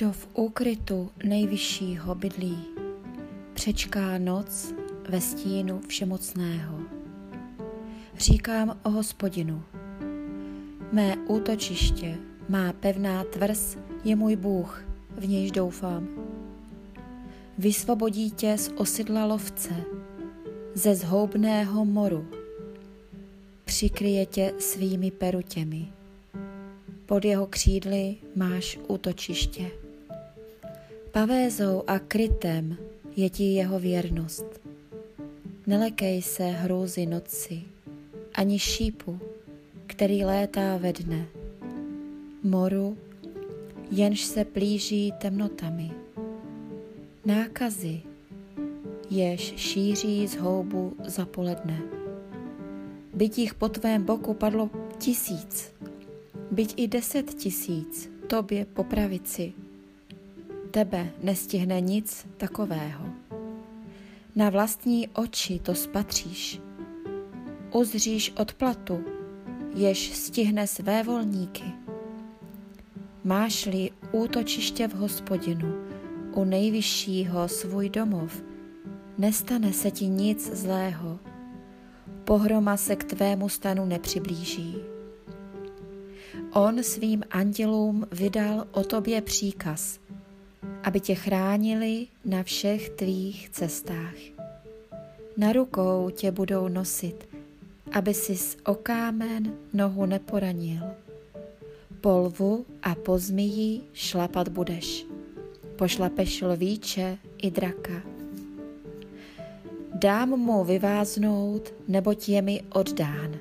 Kdo v úkrytu nejvyššího bydlí, přečká noc ve stínu všemocného. Říkám o hospodinu. Mé útočiště, má pevná tvrz je můj Bůh, v nějž doufám. Vysvobodí tě z osidla lovce, ze zhoubného moru. Přikryje tě svými perutěmi. Pod jeho křídly máš útočiště. Pavézou a krytem je ti jeho věrnost. Nelekej se hrůzy noci, ani šípu, který létá ve dne, moru, jenž se plíží temnotami, nákazy, jež šíří z houbu za poledne. Byť jich po tvém boku padlo tisíc, byť i deset tisíc, tobě po pravici, tebe nestihne nic takového. Na vlastní oči to spatříš. Uzříš odplatu, jež stihne své volníky. Máš-li útočiště v hospodinu, u nejvyššího svůj domov, nestane se ti nic zlého, pohroma se k tvému stanu nepřiblíží. On svým andělům vydal o tobě příkaz, aby tě chránili na všech tvých cestách. Na rukou tě budou nosit, aby si z okámen nohu neporanil. Polvu a po zmiji šlapat budeš. Pošlapeš lvíče i draka. Dám mu vyváznout, neboť je mi oddán.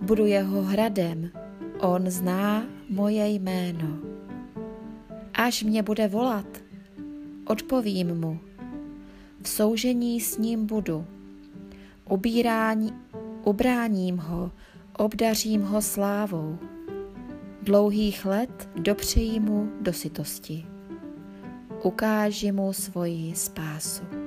Budu jeho hradem, on zná moje jméno. Až mě bude volat, odpovím mu. V soužení s ním budu. Ubírání, ubráním ho, obdařím ho slávou. Dlouhých let dopřeji mu do sytosti. Ukáži mu svoji spásu.